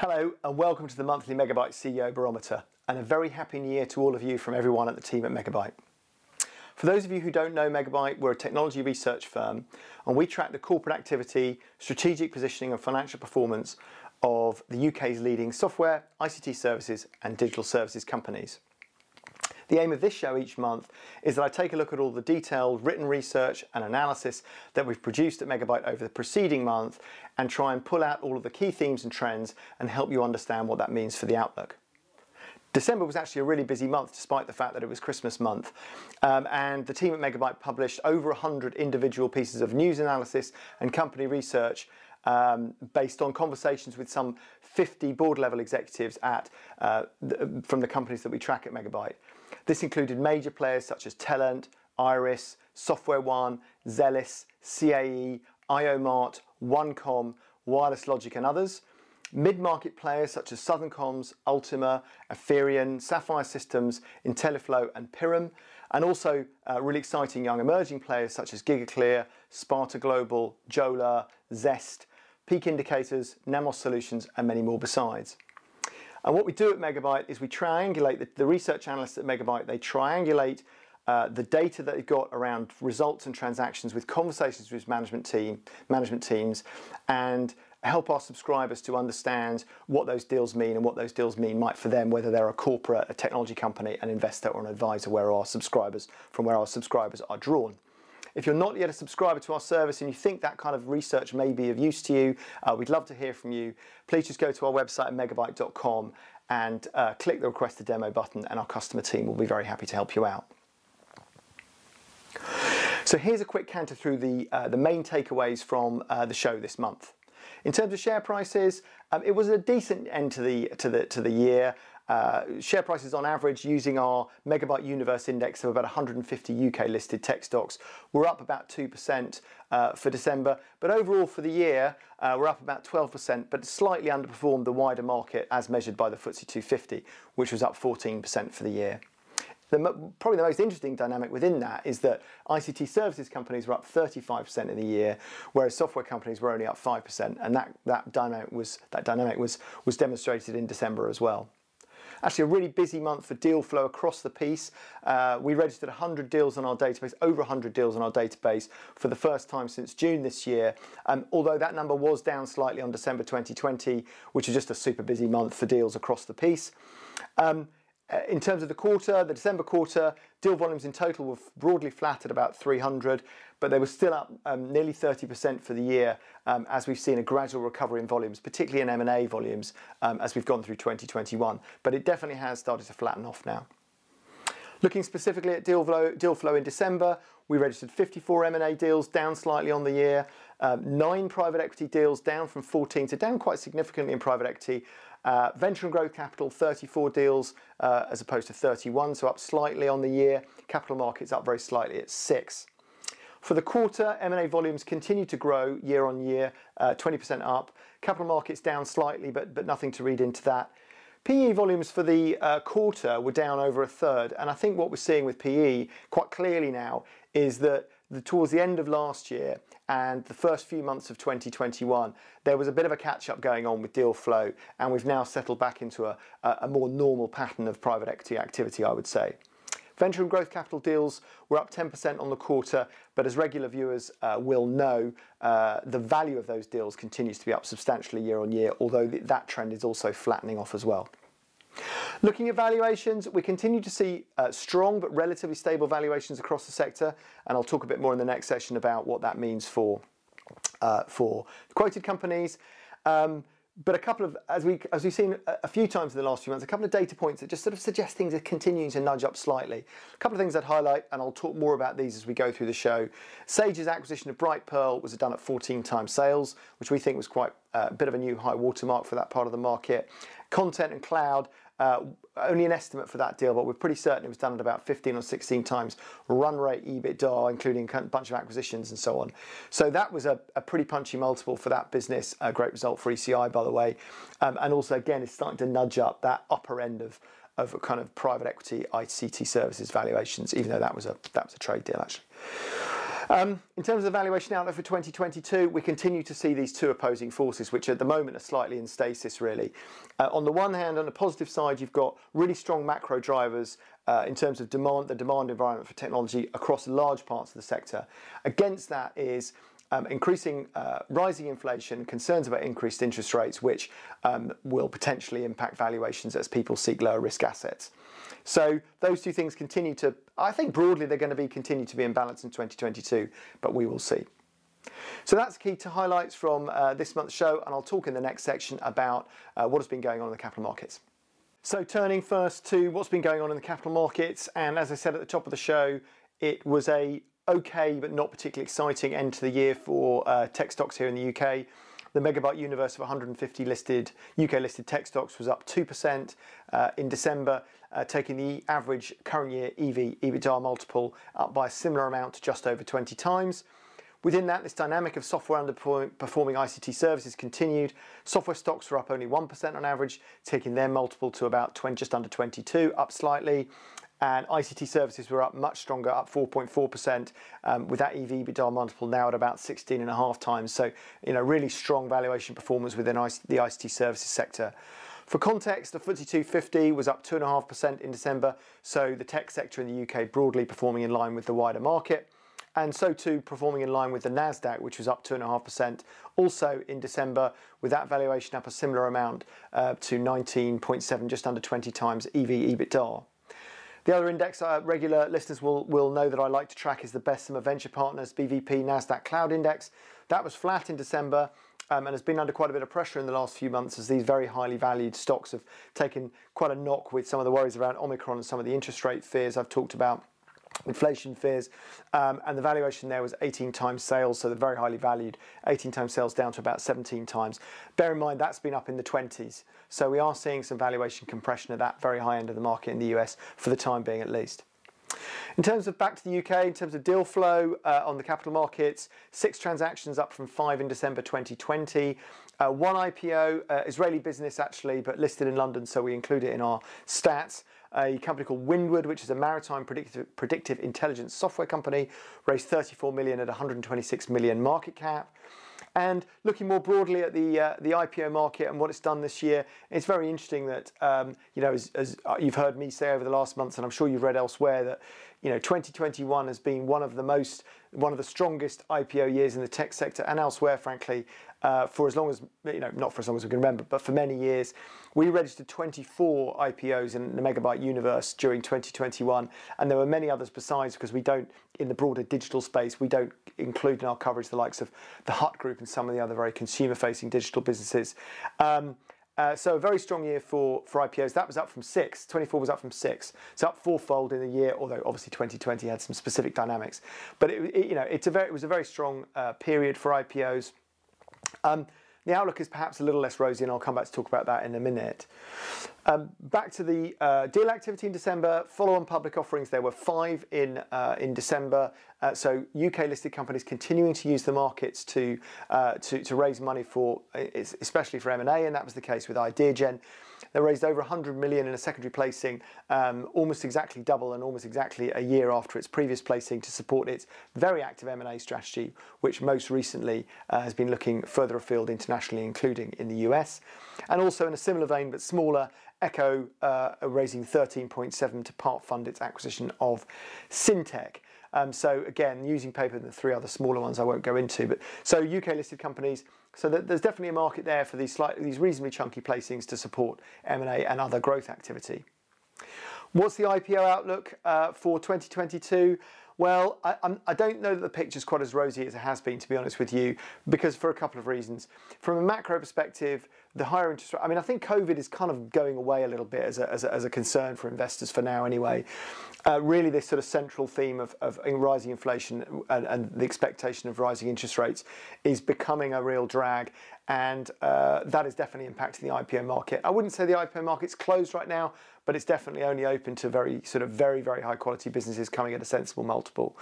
Hello and welcome to the monthly Megabuyte CEO Barometer and a very happy new year to all of you from everyone at the team at Megabuyte. For those of you who don't know Megabuyte, we're a technology research firm and we track the corporate activity, strategic positioning and financial performance of the UK's leading software, ICT services and digital services companies. The aim of this show each month is that I take a look at all the detailed written research and analysis that we've produced at Megabuyte over the preceding month and try and pull out all of the key themes and trends and help you understand what that means for the outlook. December was actually a really busy month despite the fact that it was Christmas month. Um, and the team at Megabuyte published over 100 individual pieces of news analysis and company research um, based on conversations with some 50 board level executives at, uh, the, from the companies that we track at Megabuyte. This included major players such as Telent, Iris, Software One, Zellis, CAE, IOMart, OneCom, Wireless Logic and others. Mid-market players such as Southern Comms, Ultima, Aferion, Sapphire Systems, IntelliFlow and Pirum, and also uh, really exciting young emerging players such as GigaClear, Sparta Global, Jola, Zest, Peak Indicators, Nemos Solutions and many more besides. And what we do at Megabuyte is we triangulate, the, the research analysts at Megabuyte, they triangulate uh, the data that they've got around results and transactions with conversations with management team, management teams, and help our subscribers to understand what those deals mean and what those deals mean might for them, whether they're a corporate, a technology company, an investor, or an advisor, where our subscribers from where our subscribers are drawn. If you're not yet a subscriber to our service and you think that kind of research may be of use to you, uh, we'd love to hear from you. Please just go to our website megabuyte.com and uh, click the request a demo button and our customer team will be very happy to help you out. So here's a quick canter through the, uh, the main takeaways from uh, the show this month. In terms of share prices, um, it was a decent end to the to the to the year. Uh, share prices on average using our Megabuyte Universe Index of about 150 UK listed tech stocks were up about 2% uh, for December, but overall for the year uh, we're up about 12%, but slightly underperformed the wider market as measured by the FTSE 250, which was up 14% for the year. The, probably the most interesting dynamic within that is that ICT services companies were up 35% in the year, whereas software companies were only up 5%, and that, that dynamic was that dynamic was was demonstrated in December as well. Actually, a really busy month for deal flow across the piece. Uh, we registered 100 deals on our database, over 100 deals on our database for the first time since June this year. Um, although that number was down slightly on December 2020, which is just a super busy month for deals across the piece. Um, in terms of the quarter, the December quarter, deal volumes in total were broadly flat at about 300, but they were still up um, nearly 30% for the year um, as we've seen a gradual recovery in volumes, particularly in M&A volumes um, as we've gone through 2021. But it definitely has started to flatten off now. Looking specifically at deal flow, deal flow in December, we registered 54 M&A deals, down slightly on the year. Um, nine private equity deals, down from 14 to down quite significantly in private equity. Uh, venture and growth capital, 34 deals uh, as opposed to 31, so up slightly on the year. Capital markets up very slightly at six. For the quarter, M&A volumes continue to grow year on year, 20% uh, up. Capital markets down slightly, but, but nothing to read into that. PE volumes for the uh, quarter were down over a third, and I think what we're seeing with PE quite clearly now is that the, towards the end of last year and the first few months of 2021, there was a bit of a catch up going on with deal flow, and we've now settled back into a, a more normal pattern of private equity activity, I would say. Venture and growth capital deals were up 10% on the quarter, but as regular viewers uh, will know, uh, the value of those deals continues to be up substantially year on year, although th that trend is also flattening off as well. Looking at valuations, we continue to see uh, strong but relatively stable valuations across the sector, and I'll talk a bit more in the next session about what that means for, uh, for quoted companies. Um, but a couple of, as, we, as we've seen a few times in the last few months, a couple of data points that just sort of suggest things are continuing to nudge up slightly. A couple of things I'd highlight, and I'll talk more about these as we go through the show. Sage's acquisition of Brightpearl was done at 14 times sales, which we think was quite uh, a bit of a new high watermark for that part of the market. Content and cloud uh, only an estimate for that deal, but we're pretty certain it was done at about 15 or 16 times run rate EBITDA, including a bunch of acquisitions and so on. So that was a, a pretty punchy multiple for that business. A great result for ECI, by the way. Um, and also, again, it's starting to nudge up that upper end of of kind of private equity ICT services valuations, even though that was a that was a trade deal actually. Um, in terms of valuation outlook for 2022, we continue to see these two opposing forces, which at the moment are slightly in stasis, really. Uh, on the one hand, on the positive side, you've got really strong macro drivers uh, in terms of demand, the demand environment for technology across large parts of the sector. Against that is um, increasing, uh, rising inflation, concerns about increased interest rates, which um, will potentially impact valuations as people seek lower risk assets. So those two things continue to, I think broadly they're going to be continue to be in balance in 2022, but we will see. So that's key to highlights from uh, this month's show, and I'll talk in the next section about uh, what has been going on in the capital markets. So turning first to what's been going on in the capital markets, and as I said at the top of the show, it was a okay but not particularly exciting end to the year for uh, tech stocks here in the UK. The megabuyte universe of 150 listed UK listed tech stocks was up 2% uh, in December, uh, taking the average current year EV EBITDA multiple up by a similar amount to just over 20 times. Within that, this dynamic of software underperforming ICT services continued. Software stocks were up only 1% on average, taking their multiple to about 20, just under 22, up slightly and ICT services were up much stronger, up 4.4%, um, with that EV EBITDA multiple now at about 16 and a half times. So, you know, really strong valuation performance within the ICT services sector. For context, the FTSE 250 was up 2.5% in December, so the tech sector in the UK broadly performing in line with the wider market. And so too performing in line with the NASDAQ, which was up 2.5% also in December, with that valuation up a similar amount uh, to 19.7, just under 20 times EV EBITDA. The other index uh, regular listeners will, will know that I like to track is the Bessemer Venture Partners BVP NASDAQ Cloud Index. That was flat in December um, and has been under quite a bit of pressure in the last few months as these very highly valued stocks have taken quite a knock with some of the worries around Omicron and some of the interest rate fears I've talked about inflation fears, um, and the valuation there was 18 times sales, so they're very highly valued. 18 times sales down to about 17 times. Bear in mind that's been up in the 20s, so we are seeing some valuation compression at that very high end of the market in the US for the time being at least. In terms of back to the UK, in terms of deal flow uh, on the capital markets, six transactions up from five in December 2020. Uh, one IPO, uh, Israeli business actually, but listed in London, so we include it in our stats a company called Windward, which is a maritime predictive, predictive intelligence software company, raised 34 million at 126 million market cap. And looking more broadly at the uh, the IPO market and what it's done this year, it's very interesting that um, you know as, as, you've heard me say over the last months, and I'm sure you've read elsewhere that you know 2021 has been one of the most one of the strongest IPO years in the tech sector and elsewhere, frankly, uh, for as long as, you know, not for as long as we can remember, but for many years. We registered 24 IPOs in the Megabuyte universe during 2021, and there were many others besides because we don't, in the broader digital space, we don't include in our coverage the likes of the Hut Group and some of the other very consumer facing digital businesses. Um, uh, so a very strong year for, for IPOs. That was up from six. 24 was up from six. So up fourfold in a year, although obviously 2020 had some specific dynamics. But it, it you know, it's a very, it was a very strong uh, period for IPOs. Um, the outlook is perhaps a little less rosy, and I'll come back to talk about that in a minute. Um, back to the uh, deal activity in December. Follow-on public offerings. There were five in uh, in December. Uh, so UK listed companies continuing to use the markets to uh, to, to raise money for, especially for M and A, and that was the case with Ideagen. They raised over 100 million in a secondary placing, um, almost exactly double and almost exactly a year after its previous placing to support its very active M&A strategy, which most recently uh, has been looking further afield internationally, including in the US. And also in a similar vein, but smaller, Eckoh uh, raising 13.7 to part fund its acquisition of Syntec. Um, so again, using paper than the three other smaller ones I won't go into. But so UK listed companies. So there's definitely a market there for these slightly, these reasonably chunky placings to support M&A and other growth activity. What's the IPO outlook uh, for 2022? Well, I, I, don't know that the picture's quite as rosy as it has been, to be honest with you, because for a couple of reasons. From a macro perspective, the higher interest rate, I mean, I think COVID is kind of going away a little bit as a, as a, as a concern for investors for now, anyway. Uh, really, this sort of central theme of, of rising inflation and, and, the expectation of rising interest rates is becoming a real drag, and uh, that is definitely impacting the IPO market. I wouldn't say the IPO market's closed right now, but it's definitely only open to very sort of very very high quality businesses coming at a sensible multiple.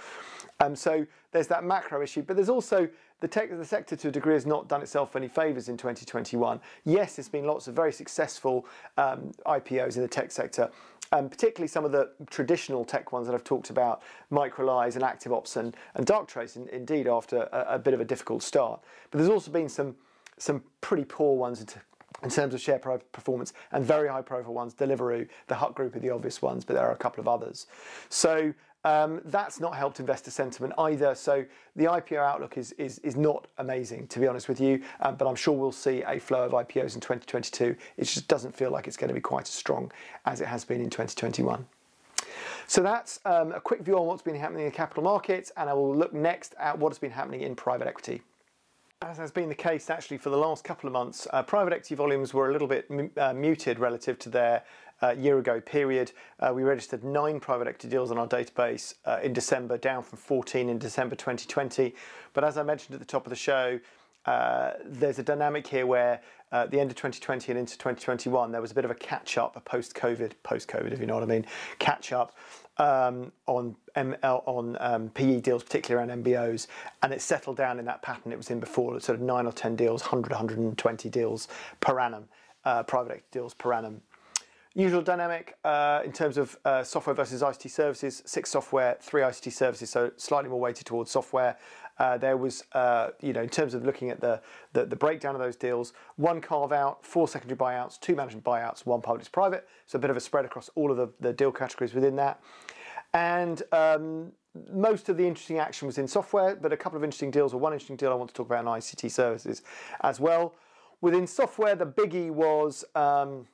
Um, so there's that macro issue, but there's also the, tech, the sector to a degree has not done itself any favours in 2021. Yes, there's been lots of very successful um, IPOs in the tech sector, um, particularly some of the traditional tech ones that I've talked about, Microlise and ActiveOps and, and Darktrace, in, indeed, after a, a, bit of a difficult start. But there's also been some some pretty poor ones in, terms of share performance and very high profile ones. Deliveroo, the Hut Group are the obvious ones, but there are a couple of others. So um, that's not helped investor sentiment either. So the IPO outlook is is, is not amazing, to be honest with you. Um, but I'm sure we'll see a flow of IPOs in 2022. It just doesn't feel like it's going to be quite as strong as it has been in 2021. So that's um, a quick view on what's been happening in the capital markets, and I will look next at what has been happening in private equity. As has been the case actually for the last couple of months, uh, private equity volumes were a little bit uh, muted relative to their uh, year ago period. Uh, we registered nine private equity deals on our database uh, in December, down from 14 in December 2020. But as I mentioned at the top of the show, uh, there's a dynamic here where at the end of 2020 and into 2021, there was a bit of a catch up, a post COVID, post COVID, if you know what I mean, catch up um, on ML, on um, PE deals, particularly around MBOs, and it settled down in that pattern it was in before, sort of nine or 10 deals, 100, 120 deals per annum, uh, private equity deals per annum. Usual dynamic uh, in terms of uh, software versus ICT services, six software, three ICT services, so slightly more weighted towards software. Uh, there was, uh, you know, in terms of looking at the, the, the breakdown of those deals, one carve out, four secondary buyouts, two management buyouts, one public to private. So a bit of a spread across all of the, the deal categories within that. And um, most of the interesting action was in software, but a couple of interesting deals, or one interesting deal I want to talk about in ICT services as well. Within software, the biggie was. Um,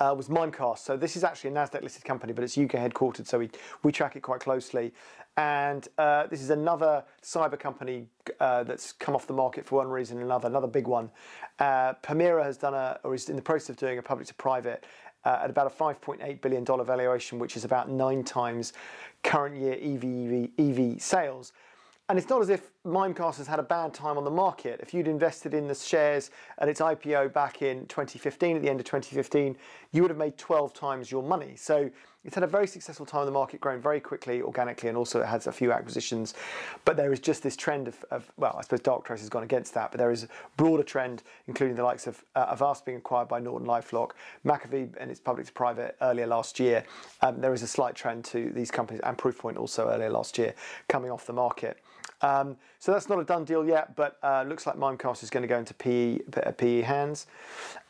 uh, was Mimecast. So this is actually a Nasdaq listed company, but it's UK headquartered, so we we track it quite closely. And uh, this is another cyber company uh, that's come off the market for one reason or another, another big one. Uh, Permira has done a, or is in the process of doing a public to private uh, at about a $5.8 billion valuation, which is about nine times current year EV, EV, EV sales. And it's not as if Mimecast has had a bad time on the market. If you'd invested in the shares at its IPO back in 2015, at the end of 2015, you would have made 12 times your money. So it's had a very successful time on the market, growing very quickly organically, and also it has a few acquisitions. But there is just this trend of, of well, I suppose Darktrace has gone against that, but there is a broader trend, including the likes of uh, Avast being acquired by Norton LifeLock, McAfee and its public to private earlier last year. Um, there is a slight trend to these companies, and Proofpoint also earlier last year, coming off the market. Um, so that's not a done deal yet, but uh, looks like Mimecast is going to go into PE, PE hands.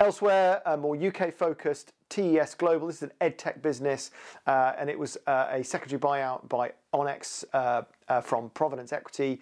Elsewhere, uh, more UK focused, TES Global. This is an edtech business, uh, and it was uh, a secondary buyout by Onyx uh, uh, from Providence Equity.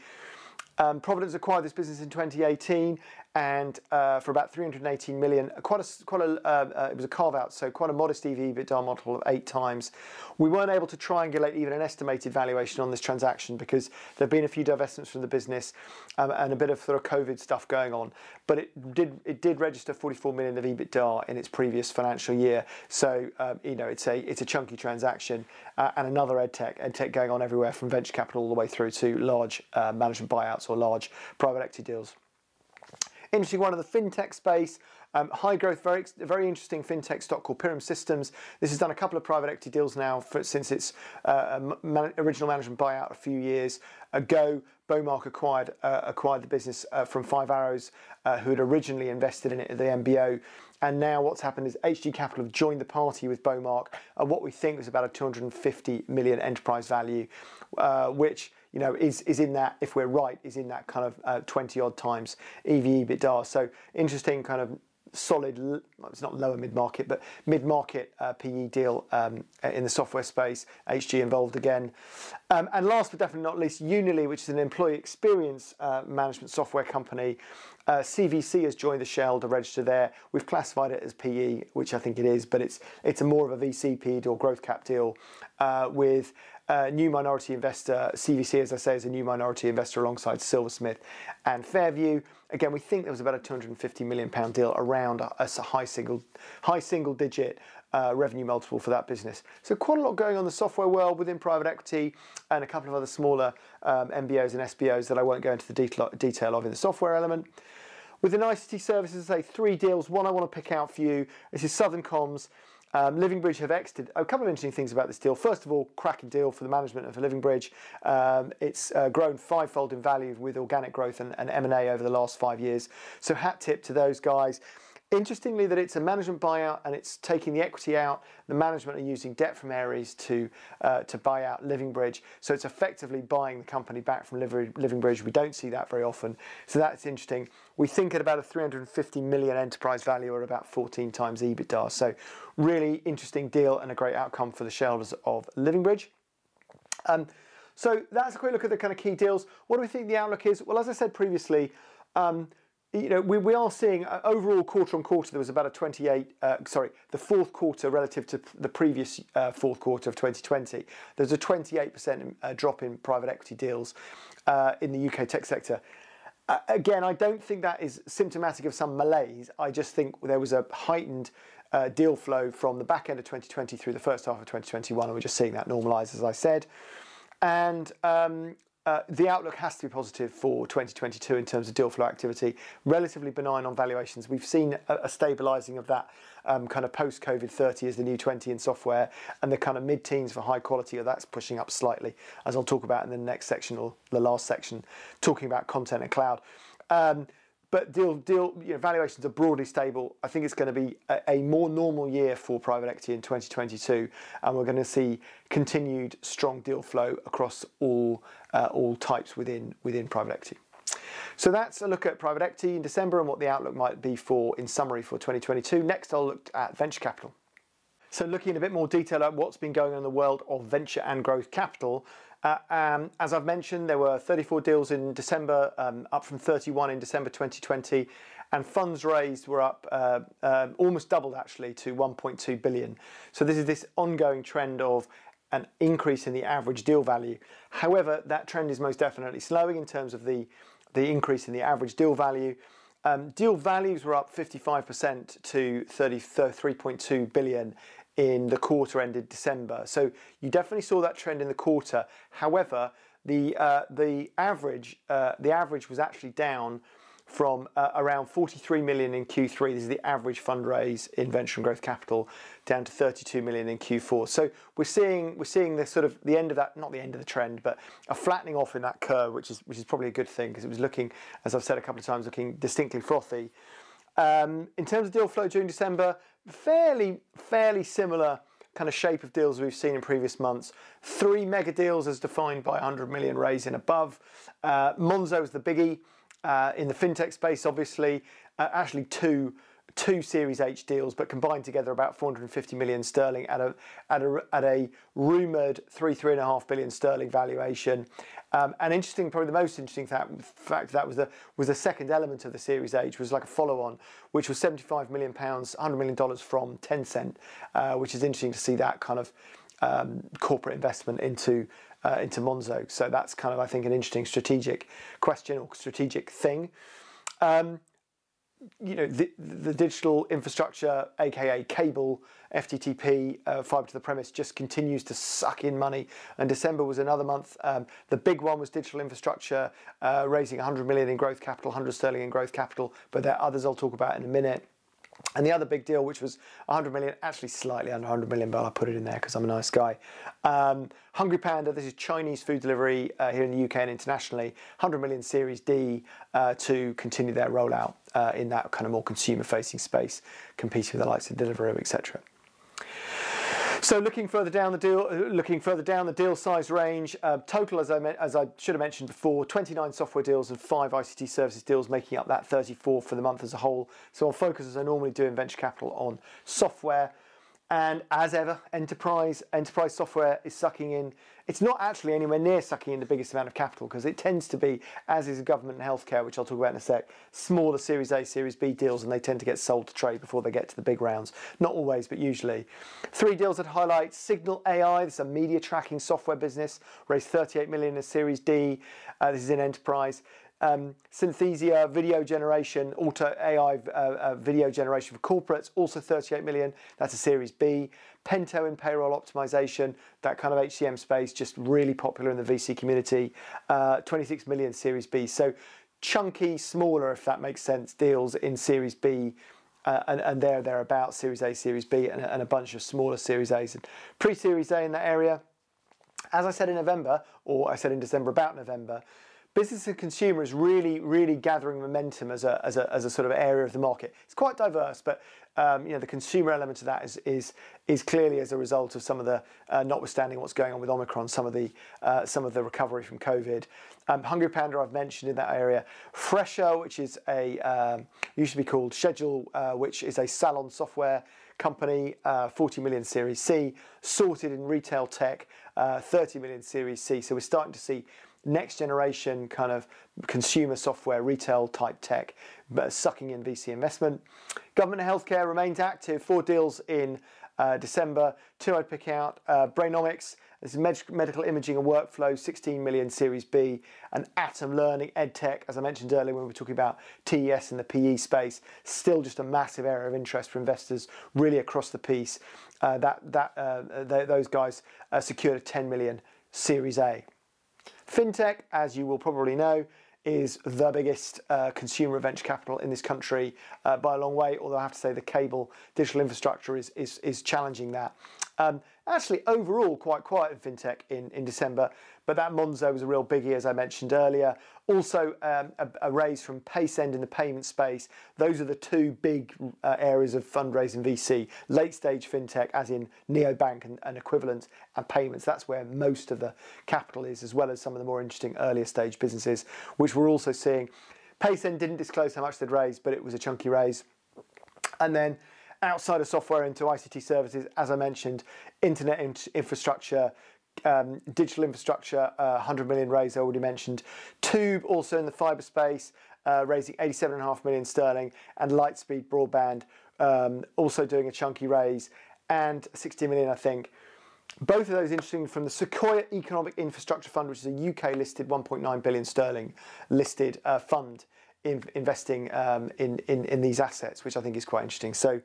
Um, Providence acquired this business in 2018, and uh, for about 318 million, quite a quite a uh, uh, it was a carve out, so quite a modest EV EBITDA multiple of eight times. We weren't able to triangulate even an estimated valuation on this transaction because there've been a few divestments from the business um, and a bit of sort of COVID stuff going on. But it did it did register 44 million of EBITDA in its previous financial year, so um, you know it's a it's a chunky transaction uh, and another edtech edtech going on everywhere from venture capital all the way through to large uh, management buyouts or large private equity deals. Interesting one of the fintech space. Um, high growth, very very interesting fintech stock called Pirum Systems. This has done a couple of private equity deals now for, since its uh, man, original management buyout a few years ago. Bowmark acquired uh, acquired the business uh, from Five Arrows, uh, who had originally invested in it at the MBO. And now what's happened is HG Capital have joined the party with Bowmark at what we think was about a 250 million enterprise value, uh, which you know, is, is in that, if we're right, is in that kind of uh, 20 odd times EV EBITDA. So interesting kind of solid, it's not lower mid market, but mid market uh, PE deal um, in the software space. HG involved again. Um, and last but definitely not least, Unily, which is an employee experience uh, management software company. Uh, CVC has joined the shareholder register there. We've classified it as PE, which I think it is, but it's more of a VC PE deal, growth cap deal, uh, with uh, new minority investor. CVC, as I say, is a new minority investor alongside Silversmith and Fairview. Again, we think there was about a 250 million pound deal around a, a high single, high single digit uh, revenue multiple for that business. So quite a lot going on in the software world within private equity and a couple of other smaller um, MBOs and SBOs that I won't go into the detail, of in the software element. Within ICT services, say three deals. One I want to pick out for you. This is Southern Comms. Um, Livingbridge have exited. A couple of interesting things about this deal. First of all, cracking deal for the management of Livingbridge. Um, it's uh, grown fivefold in value with organic growth and, and M&A over the last five years. So hat tip to those guys. Interestingly, that it's a management buyout and it's taking the equity out. The management are using debt from Ares to uh, to buy out Livingbridge, so it's effectively buying the company back from Livingbridge. We don't see that very often, so that's interesting. We think at about a 350 million enterprise value or about 14 times EBITDA. So, really interesting deal and a great outcome for the shareholders of Livingbridge. Um, so that's a quick look at the kind of key deals. What do we think the outlook is? Well, as I said previously. Um, you know, we, we are seeing uh, overall quarter on quarter, there was about a 28, uh, sorry, the fourth quarter relative to the previous uh, fourth quarter of 2020. There's a 28% uh, drop in private equity deals uh, in the UK tech sector. Uh, again, I don't think that is symptomatic of some malaise. I just think there was a heightened deal flow from the back end of 2020 through the first half of 2021, and we're just seeing that normalise, as I said. And um, the outlook has to be positive for 2022 in terms of deal flow activity. Relatively benign on valuations. We've seen a, stabilising of that um, kind of post COVID 30 as the new 20 in software, and the kind of mid teens for high quality, that's pushing up slightly, as I'll talk about in the next section or the last section, talking about content and cloud. But deal deal you know, valuations are broadly stable. I think it's going to be a, a, more normal year for private equity in 2022, and we're going to see continued strong deal flow across all uh, all types within within private equity. So that's a look at private equity in December and what the outlook might be for in summary for 2022. Next, I'll look at venture capital. So looking in a bit more detail at what's been going on in the world of venture and growth capital, um, as I've mentioned, there were 34 deals in December, um, up from 31 in December 2020, and funds raised were up uh, uh, almost doubled actually to 1.2 billion. So this is this ongoing trend of an increase in the average deal value. However, that trend is most definitely slowing in terms of the the increase in the average deal value. Um, deal values were up 55% to 33.2 billion in the quarter ended December. So you definitely saw that trend in the quarter. However, the uh, the average uh, the average was actually down from uh, around 43 million in Q3. This is the average fundraise in venture and growth capital, down to 32 million in Q4. So we're seeing we're seeing the sort of the end of that, not the end of the trend, but a flattening off in that curve, which is which is probably a good thing because it was looking, as I've said a couple of times, looking distinctly frothy. Um, in terms of deal flow during December, fairly fairly similar kind of shape of deals we've seen in previous months. Three mega deals as defined by 100 million raised and above. Uh, Monzo is the biggie uh, in the fintech space, obviously. Uh, actually, two two Series H deals, but combined together about 450 million sterling at a at a at a rumored three three and a half billion sterling valuation. Um, and interesting, probably the most interesting fact, that was the was the second element of the Series H was like a follow-on, which was 75 million pounds, 100 million dollars from Tencent, uh, which is interesting to see that kind of um, corporate investment into uh, into Monzo. So that's kind of I think an interesting strategic question or strategic thing. Um, you know, the, the digital infrastructure, aka cable, FTTP, uh, fiber to the premise, just continues to suck in money. And December was another month. Um, the big one was digital infrastructure, uh, raising 100 million in growth capital, 100 sterling in growth capital. But there are others I'll talk about in a minute. And the other big deal, which was 100 million, actually slightly under 100 million, but I put it in there because I'm a nice guy. Um, Hungry Panda, this is Chinese food delivery uh, here in the UK and internationally. 100 million Series D uh, to continue their rollout uh, in that kind of more consumer-facing space, competing with the likes of Deliveroo, etc. So looking further down the deal, looking further down the deal size range, uh, total as I as I should have mentioned before, 29 software deals and five ICT services deals, making up that 34 for the month as a whole. So I'll focus as I normally do in venture capital on software. And as ever, enterprise enterprise software is sucking in. It's not actually anywhere near sucking in the biggest amount of capital because it tends to be, as is government and healthcare, which I'll talk about in a sec, smaller Series A, Series B deals, and they tend to get sold to trade before they get to the big rounds. Not always, but usually. Three deals that highlight Signal AI. This is a media tracking software business, raised 38 million in Series D. Uh, this is in enterprise um, Synthesia video generation, auto AI uh, uh, video generation for corporates, also 38 million. That's a Series B. Pento in payroll optimization, that kind of HCM space, just really popular in the VC community. Uh, 26 million Series B. So chunky, smaller, if that makes sense, deals in Series B uh, and, and there they're about Series A, Series B, and, and a bunch of smaller Series A's and pre-Series A in that area. As I said in November, or I said in December about November, business and consumer is really, really gathering momentum as a, as a, as a sort of area of the market. It's quite diverse, but um, you know the consumer element of that is is is clearly as a result of some of the, uh, notwithstanding what's going on with Omicron, some of the uh, some of the recovery from COVID. Um, Hungry Panda I've mentioned in that area. Fresha, which is a um, used to be called Shedul, uh, which is a salon software company, uh, 40 million Series C, sorted in retail tech, uh, 30 million Series C. So we're starting to see next generation kind of consumer software, retail type tech, but sucking in VC investment. Government healthcare remains active, four deals in uh, December. Two I'd pick out uh, Brainomix, this is med- medical imaging and workflow, 16 million Series B, and Atom Learning, EdTech, as I mentioned earlier when we were talking about TES and the PE space, still just a massive area of interest for investors, really across the piece. Uh, that that uh, th- those guys uh, secured a 10 million Series A. FinTech, as you will probably know, is the biggest uh, consumer venture capital in this country uh, by a long way. Although I have to say the cable digital infrastructure is is, is challenging that. Um, actually, overall, quite quiet in fintech in, in December. But that Monzo was a real biggie, as I mentioned earlier. Also, um, a, a, raise from Paysend in the payment space. Those are the two big uh, areas of fundraising VC. Late stage fintech, as in neobank and, and equivalent, and payments. That's where most of the capital is, as well as some of the more interesting earlier stage businesses, which we're also seeing. Paysend didn't disclose how much they'd raised, but it was a chunky raise. And then outside of software into ICT services, as I mentioned, internet in- infrastructure, um, digital infrastructure, uh, 100 million raise, I already mentioned. Toob also in the fibre space, uh, raising 87.5 million sterling, and Lightspeed Broadband um, also doing a chunky raise, and 60 million, I think. Both of those interesting from the Sequoia Economic Infrastructure Fund, which is a UK listed 1.9 billion sterling listed uh, fund in, investing um, in, in, in these assets, which I think is quite interesting. So,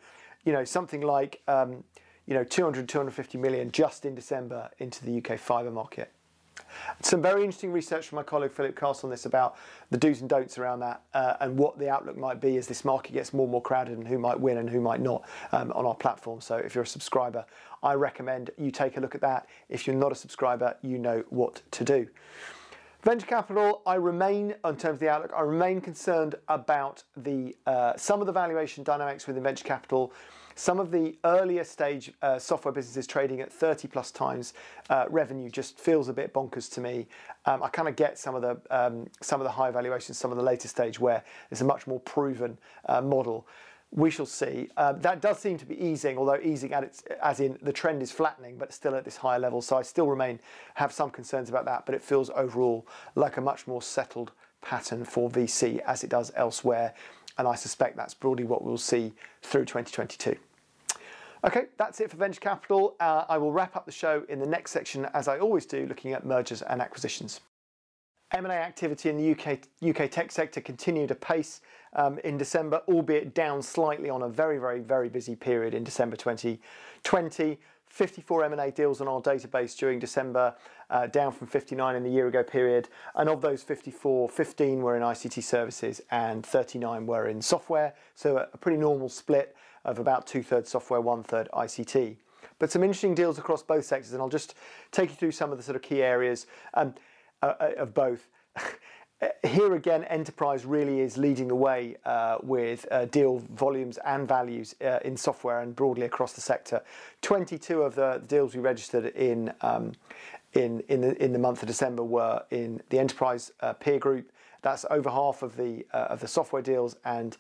you know, something like um, you know 200 250 million just in December into the UK fibre market. Some very interesting research from my colleague Philip Castle on this about the do's and don'ts around that uh, and what the outlook might be as this market gets more and more crowded and who might win and who might not um, on our platform. So if you're a subscriber, I recommend you take a look at that. If you're not a subscriber, you know what to do. Venture capital, I remain, in terms of the outlook, I remain concerned about the uh, some of the valuation dynamics within venture capital. Some of the earlier stage uh, software businesses trading at 30 plus times uh, revenue just feels a bit bonkers to me. Um, I kind of get some of the um, some of the high valuations, some of the later stage where it's a much more proven uh, model we shall see. Um, that does seem to be easing, although easing its, as in the trend is flattening, but still at this higher level. So I still remain have some concerns about that, but it feels overall like a much more settled pattern for VC as it does elsewhere, and I suspect that's broadly what we'll see through 2022. Okay, that's it for venture capital. Uh, I will wrap up the show in the next section, as I always do, looking at mergers and acquisitions. M&A activity in the UK, UK tech sector continued apace um, in December, albeit down slightly on a very, very, very busy period in December 2020. 54 M&A deals on our database during December, uh, down from 59 in the year ago period. And of those 54, 15 were in ICT services and 39 were in software. So a, a pretty normal split of about two thirds software, one third ICT. But some interesting deals across both sectors, and I'll just take you through some of the sort of key areas. Um, uh, uh, of both. Here again, enterprise really is leading the way uh, with uh, deal volumes and values uh, in software and broadly across the sector. 22 of the deals we registered in um, in in the, in the month of December were in the enterprise uh, peer group. That's over half of the of the software deals and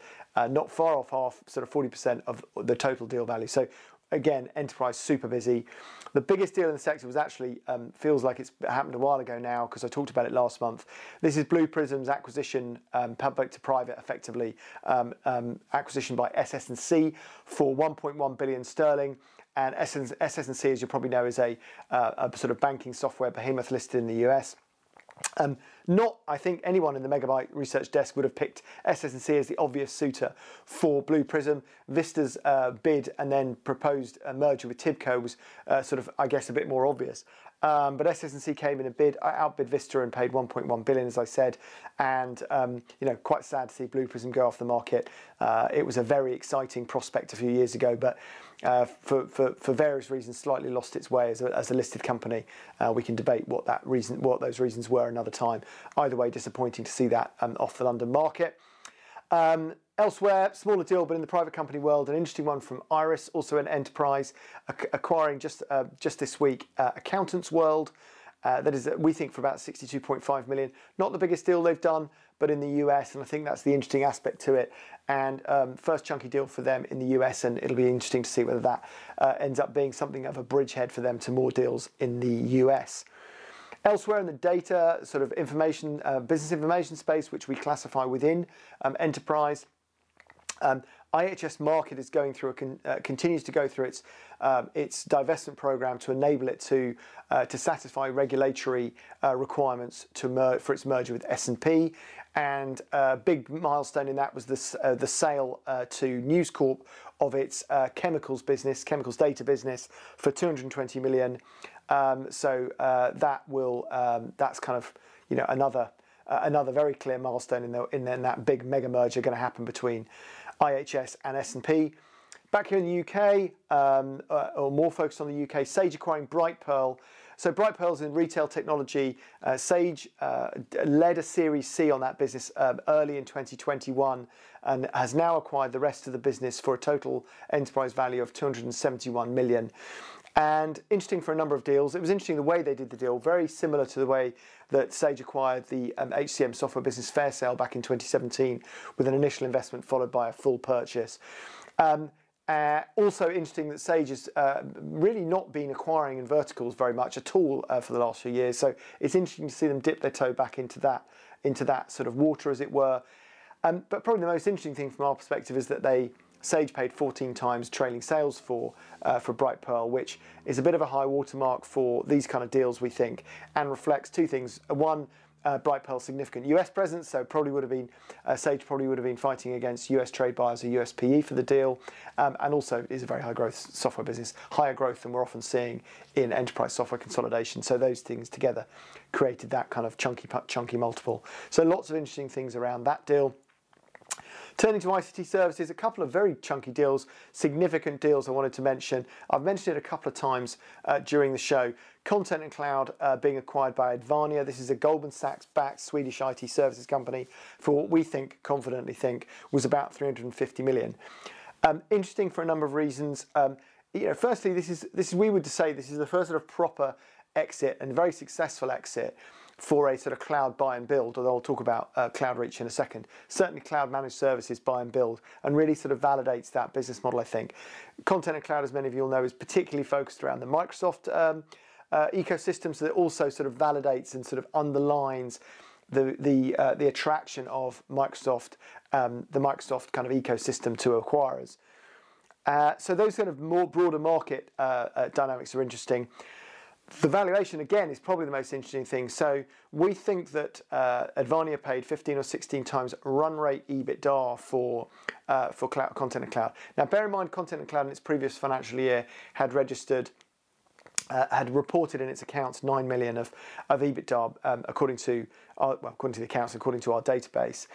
not far off half, sort of 40% of the total deal value. So again, enterprise super busy. The biggest deal in the sector was actually um, feels like it's happened a while ago now because I talked about it last month. This is Blue Prism's acquisition, um, public to private, effectively um, um acquisition by SS&C for 1.1 billion sterling. And SS&C, as you probably know, is a, uh, a sort of banking software behemoth listed in the US. Um, not, I think, anyone in the Megabuyte research desk would have picked SS&C as the obvious suitor for Blue Prism. Vista's uh, bid and then proposed a merger with Tibco was uh, sort of, I guess, a bit more obvious. Um, but SS&C came in a bid, outbid Vista and paid 1.1 billion, as I said, and um, you know, quite sad to see Blue Prism go off the market. Uh, it was a very exciting prospect a few years ago, but uh, for, for, for various reasons, slightly lost its way as a, as a listed company. Uh, we can debate what that reason, what those reasons were another time. Either way, disappointing to see that um, off the London market. Um, elsewhere, smaller deal, but in the private company world, an interesting one from Iris, also an enterprise, acquiring just uh, just this week uh, Accountants World. Uh, that is, uh, we think, for about 62.5 million. Not the biggest deal they've done, but in the US, and I think that's the interesting aspect to it. And um, first chunky deal for them in the US, and it'll be interesting to see whether that uh, ends up being something of a bridgehead for them to more deals in the US. Elsewhere in the data, sort of information, uh, business information space, which we classify within um, enterprise, um, IHS Markit is going through con, uh, continues to go through its um, its divestment program to enable it to uh, to satisfy regulatory uh, requirements to for its merger with S&P. And a uh, big milestone in that was this, uh, the sale uh, to News Corp of its chemicals business, chemicals data business, for 220 million. Um, so that will um, that's kind of you know another another very clear milestone in, the, in, in that big mega merger going to happen between IHS and S&P. Back here in the UK, um, uh, or more focused on the UK, Sage acquiring Brightpearl. So Bright Brightpearl's in retail technology. Uh, Sage uh, led a Series C on that business um, early in 2021 and has now acquired the rest of the business for a total enterprise value of 271 million. And interesting for a number of deals. It was interesting the way they did the deal, very similar to the way that Sage acquired the um, HCM software business Fairsail back in 2017 with an initial investment followed by a full purchase. Um, uh, also interesting that Sage has uh, really not been acquiring in verticals very much at all uh, for the last few years. So it's interesting to see them dip their toe back into that into that sort of water, as it were. Um, but probably the most interesting thing from our perspective is that they Sage paid 14 times trailing sales for uh, for Brightpearl, which is a bit of a high watermark for these kind of deals, we think, and reflects two things. One, uh, Brightpearl's significant US presence, so probably would have been uh, Sage probably would have been fighting against US trade buyers or USPE for the deal, um, and also is a very high growth software business, higher growth than we're often seeing in enterprise software consolidation. So those things together created that kind of chunky chunky multiple. So lots of interesting things around that deal. Turning to ICT services, a couple of very chunky deals, significant deals I wanted to mention. I've mentioned it a couple of times uh, during the show. Content and Cloud uh, being acquired by Advania. This is a Goldman Sachs backed Swedish IT services company for what we think, confidently think, was about 350 million. Um, interesting for a number of reasons. Um, you know, firstly, this is this is we would say this is the first sort of proper exit and very successful exit for a sort of cloud buy and build, although I'll talk about uh, Cloud Reach in a second. Certainly, cloud managed services buy and build, and really sort of validates that business model, I think. Content and Cloud, as many of you will know, is particularly focused around the Microsoft um, uh, ecosystem, so that also sort of validates and sort of underlines the the uh, the attraction of Microsoft, um, the Microsoft kind of ecosystem to acquirers. Uh, so those kind of more broader market uh, uh, dynamics are interesting. The valuation again is probably the most interesting thing. So we think that uh, Advania paid 15 or 16 times run rate EBITDA for uh, for cloud, content and cloud. Now, bear in mind, content and cloud in its previous financial year had registered. Uh, had reported in its accounts nine million of, of EBITDA, um, according to our, well, according to the accounts, according to our database.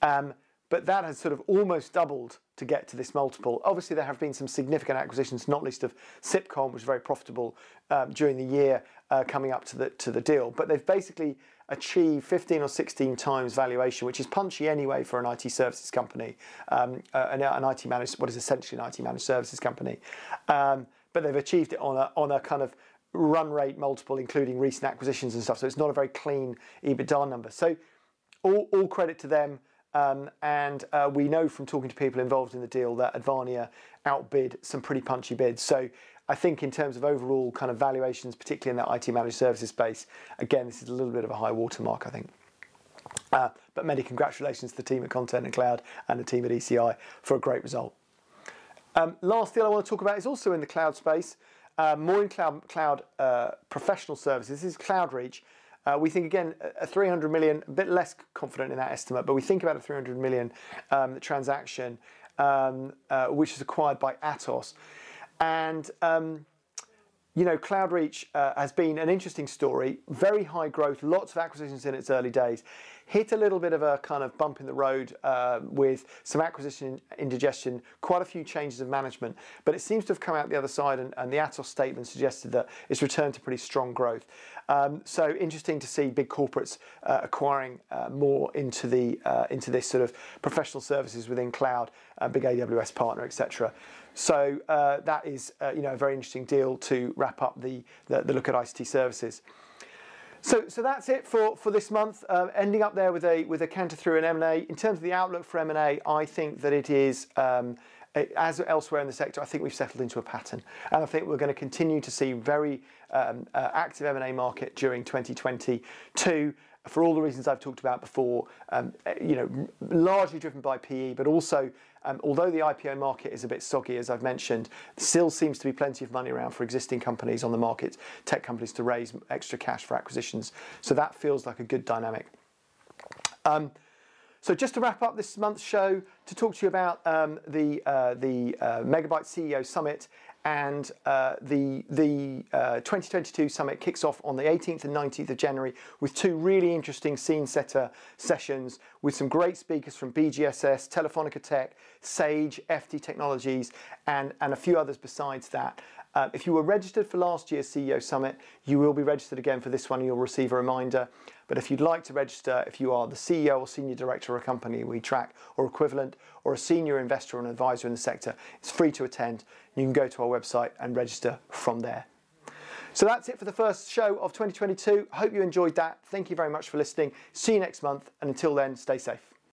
Um, but that has sort of almost doubled to get to this multiple. Obviously, there have been some significant acquisitions, not least of Sipcom, which was very profitable um, during the year uh, coming up to the to the deal. But they've basically achieved 15 or 16 times valuation, which is punchy anyway for an IT services company, um, uh, an, an, IT managed, what is essentially an IT managed services company. Um, but they've achieved it on a on a kind of run rate multiple, including recent acquisitions and stuff. So it's not a very clean EBITDA number. So all, all credit to them. Um, and uh, we know from talking to people involved in the deal that Advania outbid some pretty punchy bids. So I think in terms of overall kind of valuations, particularly in that IT managed services space, again, this is a little bit of a high watermark, I think. Uh, but many congratulations to the team at Content and Cloud and the team at ECI for a great result. Um, last deal I want to talk about is also in the cloud space, uh, more in cloud, cloud uh, professional services. This is CloudReach. Uh, we think again a 300 million, a bit less confident in that estimate, but we think about a 300 million um, transaction, um, uh, which is acquired by Atos, and um, you know, CloudReach uh, has been an interesting story, very high growth, lots of acquisitions in its early days. Hit a little bit of a kind of bump in the road uh, with some acquisition indigestion, quite a few changes of management, but it seems to have come out the other side, and, and the Atos statement suggested that it's returned to pretty strong growth. Um, so interesting to see big corporates uh, acquiring uh, more into the uh, into this sort of professional services within cloud, uh, big AWS partner, etc. So uh, that is you know a very interesting deal to wrap up the, the, the look at ICT services. So, so that's it for, for this month. Uh, ending up there with a with a canter through an M&A. In terms of the outlook for M&A, I think that it is um, as elsewhere in the sector. I think we've settled into a pattern, and I think we're going to continue to see very um, uh, active M&A market during 2022 for all the reasons I've talked about before, um, you know, largely driven by PE, but also, um, although the IPO market is a bit soggy, as I've mentioned, still seems to be plenty of money around for existing companies on the market, tech companies to raise extra cash for acquisitions. So that feels like a good dynamic. Um, so just to wrap up this month's show, to talk to you about um, the uh, the uh, Megabuyte CEO Summit and uh, the the uh, 2022 summit kicks off on the 18th and 19th of January with two really interesting scene setter sessions with some great speakers from BGSS, Telefonica Tech, Sage, FT Technologies, and and a few others besides that. Uh, if you were registered for last year's CEO Summit, you will be registered again for this one and you'll receive a reminder. But if you'd like to register, if you are the CEO or senior director of a company we track or equivalent, or a senior investor or an advisor in the sector, it's free to attend. You can go to our website and register from there. So that's it for the first show of 2022. Hope you enjoyed that. Thank you very much for listening. See you next month. And until then, stay safe.